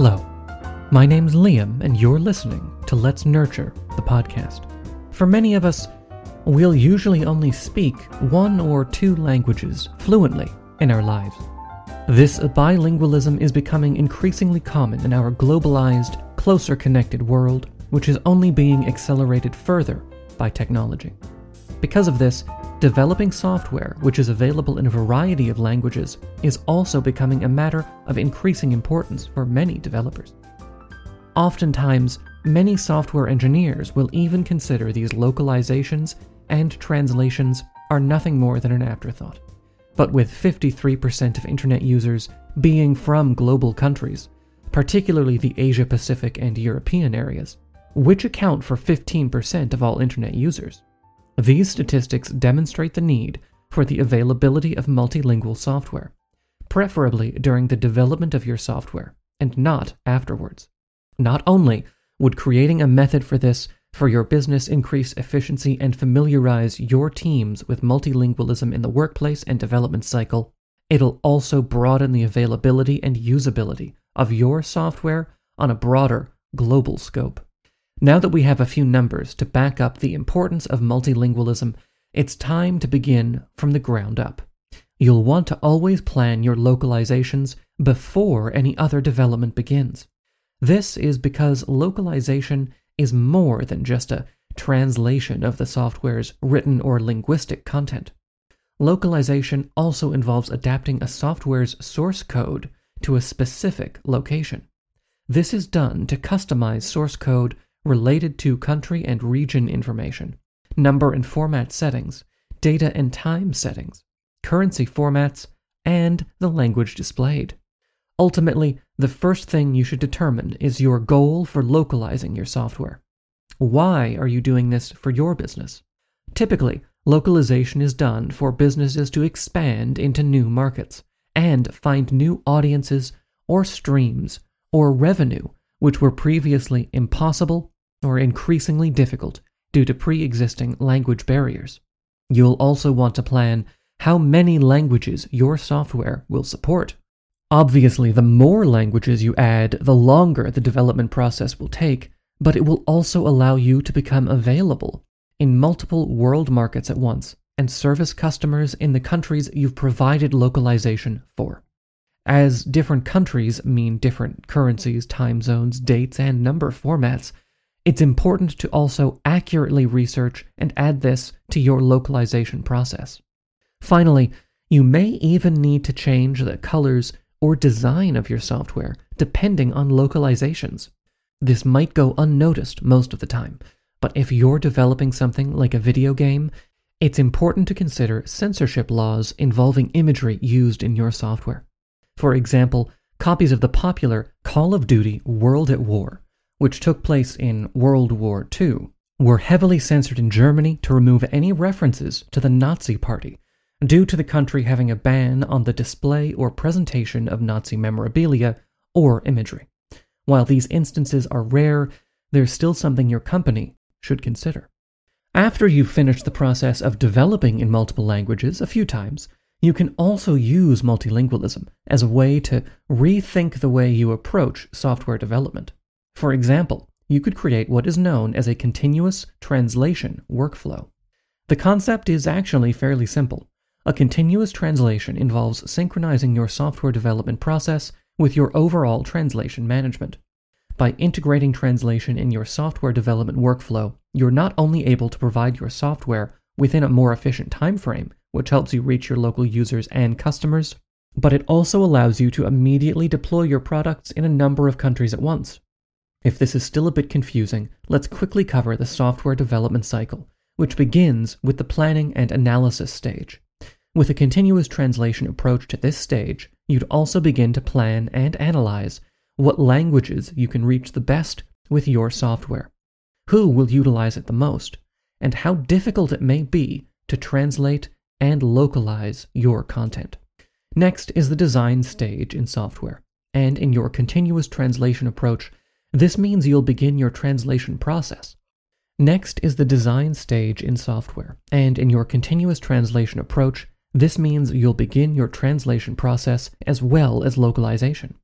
Hello, my name's Liam, and you're listening to Let's Nurture, the podcast. For many of us, we'll usually only speak one or two languages fluently in our lives. This bilingualism is becoming increasingly common in our globalized, closer connected world, which is only being accelerated further by technology. Because of this, developing software, which is available in a variety of languages, is also becoming a matter of increasing importance for many developers. Oftentimes, many software engineers will even consider these localizations and translations are nothing more than an afterthought. But with 53% of internet users being from global countries, particularly the Asia Pacific and European areas, which account for 15% of all internet users, these statistics demonstrate the need for the availability of multilingual software, preferably during the development of your software, and not afterwards. Not only would creating a method for this for your business increase efficiency and familiarize your teams with multilingualism in the workplace and development cycle, it'll also broaden the availability and usability of your software on a broader global scope. Now that we have a few numbers to back up the importance of multilingualism, it's time to begin from the ground up. You'll want to always plan your localizations before any other development begins. This is because localization is more than just a translation of the software's written or linguistic content. Localization also involves adapting a software's source code to a specific location. This is done to customize source code related to country and region information, number and format settings, data and time settings, currency formats, and the language displayed. Ultimately, the first thing you should determine is your goal for localizing your software. Why are you doing this for your business? Typically, localization is done for businesses to expand into new markets and find new audiences or streams or revenue which were previously impossible or increasingly difficult due to pre existing language barriers. You'll also want to plan how many languages your software will support. Obviously, the more languages you add, the longer the development process will take, but it will also allow you to become available in multiple world markets at once and service customers in the countries you've provided localization for. As different countries mean different currencies, time zones, dates, and number formats, it's important to also accurately research and add this to your localization process. Finally, you may even need to change the colors or design of your software depending on localizations. This might go unnoticed most of the time, but if you're developing something like a video game, it's important to consider censorship laws involving imagery used in your software. For example, copies of the popular Call of Duty World at War, which took place in World War II, were heavily censored in Germany to remove any references to the Nazi Party, due to the country having a ban on the display or presentation of Nazi memorabilia or imagery. While these instances are rare, there's still something your company should consider. After you've finished the process of developing in multiple languages a few times, you can also use multilingualism as a way to rethink the way you approach software development. For example, you could create what is known as a continuous translation workflow. The concept is actually fairly simple. A continuous translation involves synchronizing your software development process with your overall translation management. By integrating translation in your software development workflow, you're not only able to provide your software within a more efficient time frame, which helps you reach your local users and customers, but it also allows you to immediately deploy your products in a number of countries at once. If this is still a bit confusing, let's quickly cover the software development cycle, which begins with the planning and analysis stage. With a continuous translation approach to this stage, you'd also begin to plan and analyze what languages you can reach the best with your software, who will utilize it the most, and how difficult it may be to translate and localize your content. Next is the design stage in software, and in your continuous translation approach, this means you'll begin your translation process. Next is the design stage in software, and in your continuous translation approach, this means you'll begin your translation process as well as localization.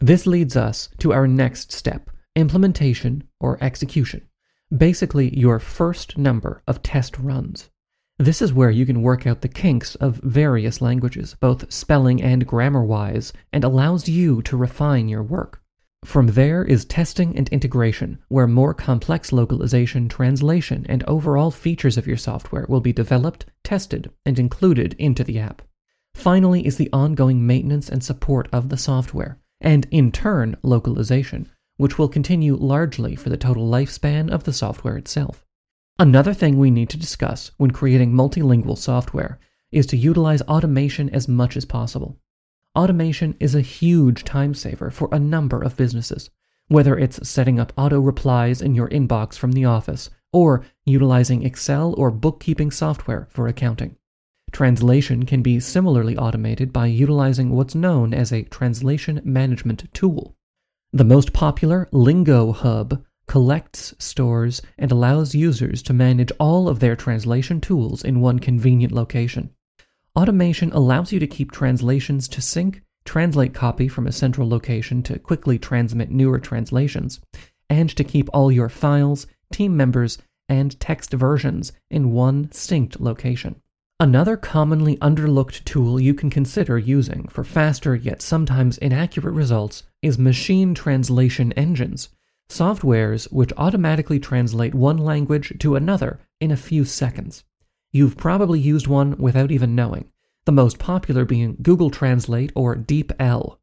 This leads us to our next step implementation or execution. Basically, your first number of test runs. This is where you can work out the kinks of various languages, both spelling and grammar wise, and allows you to refine your work. From there is testing and integration, where more complex localization, translation, and overall features of your software will be developed, tested, and included into the app. Finally is the ongoing maintenance and support of the software, and in turn, localization, which will continue largely for the total lifespan of the software itself. Another thing we need to discuss when creating multilingual software is to utilize automation as much as possible. Automation is a huge time saver for a number of businesses, whether it's setting up auto replies in your inbox from the office or utilizing Excel or bookkeeping software for accounting. Translation can be similarly automated by utilizing what's known as a translation management tool. The most popular Lingohub collects, stores, and allows users to manage all of their translation tools in one convenient location. Automation allows you to keep translations to sync, translate copy from a central location to quickly transmit newer translations, and to keep all your files, team members, and text versions in one synced location. Another commonly underlooked tool you can consider using for faster yet sometimes inaccurate results is machine translation engines, softwares which automatically translate one language to another in a few seconds. You've probably used one without even knowing, the most popular being Google Translate or DeepL.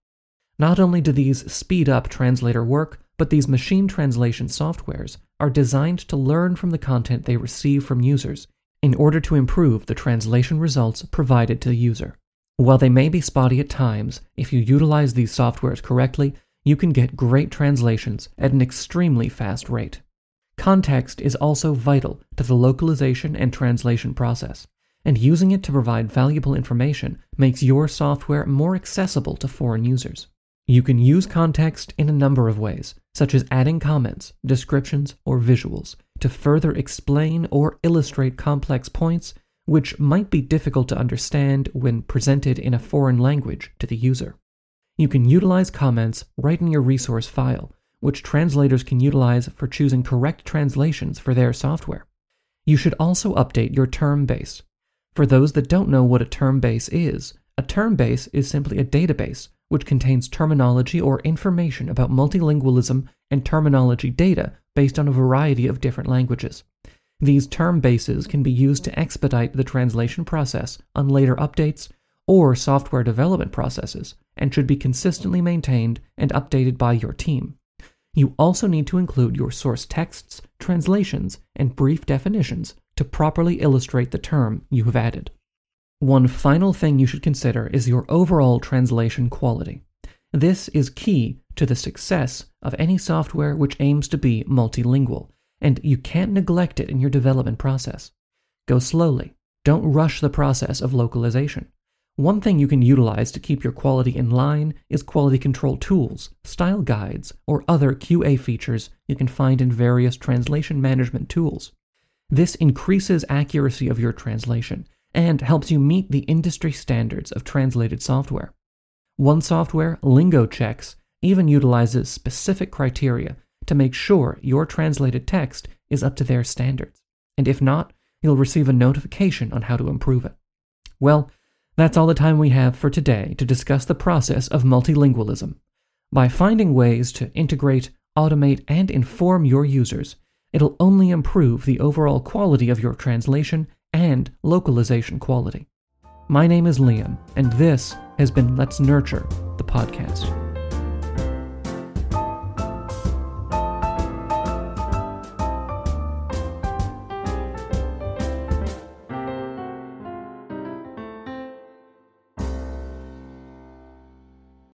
Not only do these speed up translator work, but these machine translation softwares are designed to learn from the content they receive from users in order to improve the translation results provided to the user. While they may be spotty at times, if you utilize these softwares correctly, you can get great translations at an extremely fast rate. Context is also vital to the localization and translation process, and using it to provide valuable information makes your software more accessible to foreign users. You can use context in a number of ways, such as adding comments, descriptions, or visuals, to further explain or illustrate complex points which might be difficult to understand when presented in a foreign language to the user. You can utilize comments right in your resource file, which translators can utilize for choosing correct translations for their software. You should also update your term base. For those that don't know what a term base is, a term base is simply a database which contains terminology or information about multilingualism and terminology data based on a variety of different languages. These term bases can be used to expedite the translation process on later updates or software development processes and should be consistently maintained and updated by your team. You also need to include your source texts, translations, and brief definitions to properly illustrate the term you have added. One final thing you should consider is your overall translation quality. This is key to the success of any software which aims to be multilingual, and you can't neglect it in your development process. Go slowly. Don't rush the process of localization. One thing you can utilize to keep your quality in line is quality control tools, style guides, or other QA features you can find in various translation management tools. This increases accuracy of your translation and helps you meet the industry standards of translated software. One software, LingoChecks, even utilizes specific criteria to make sure your translated text is up to their standards. And if not, you'll receive a notification on how to improve it. Well, that's all the time we have for today to discuss the process of multilingualism. By finding ways to integrate, automate, and inform your users, it'll only improve the overall quality of your translation and localization quality. My name is Liam, and this has been Let's Nurture, the podcast.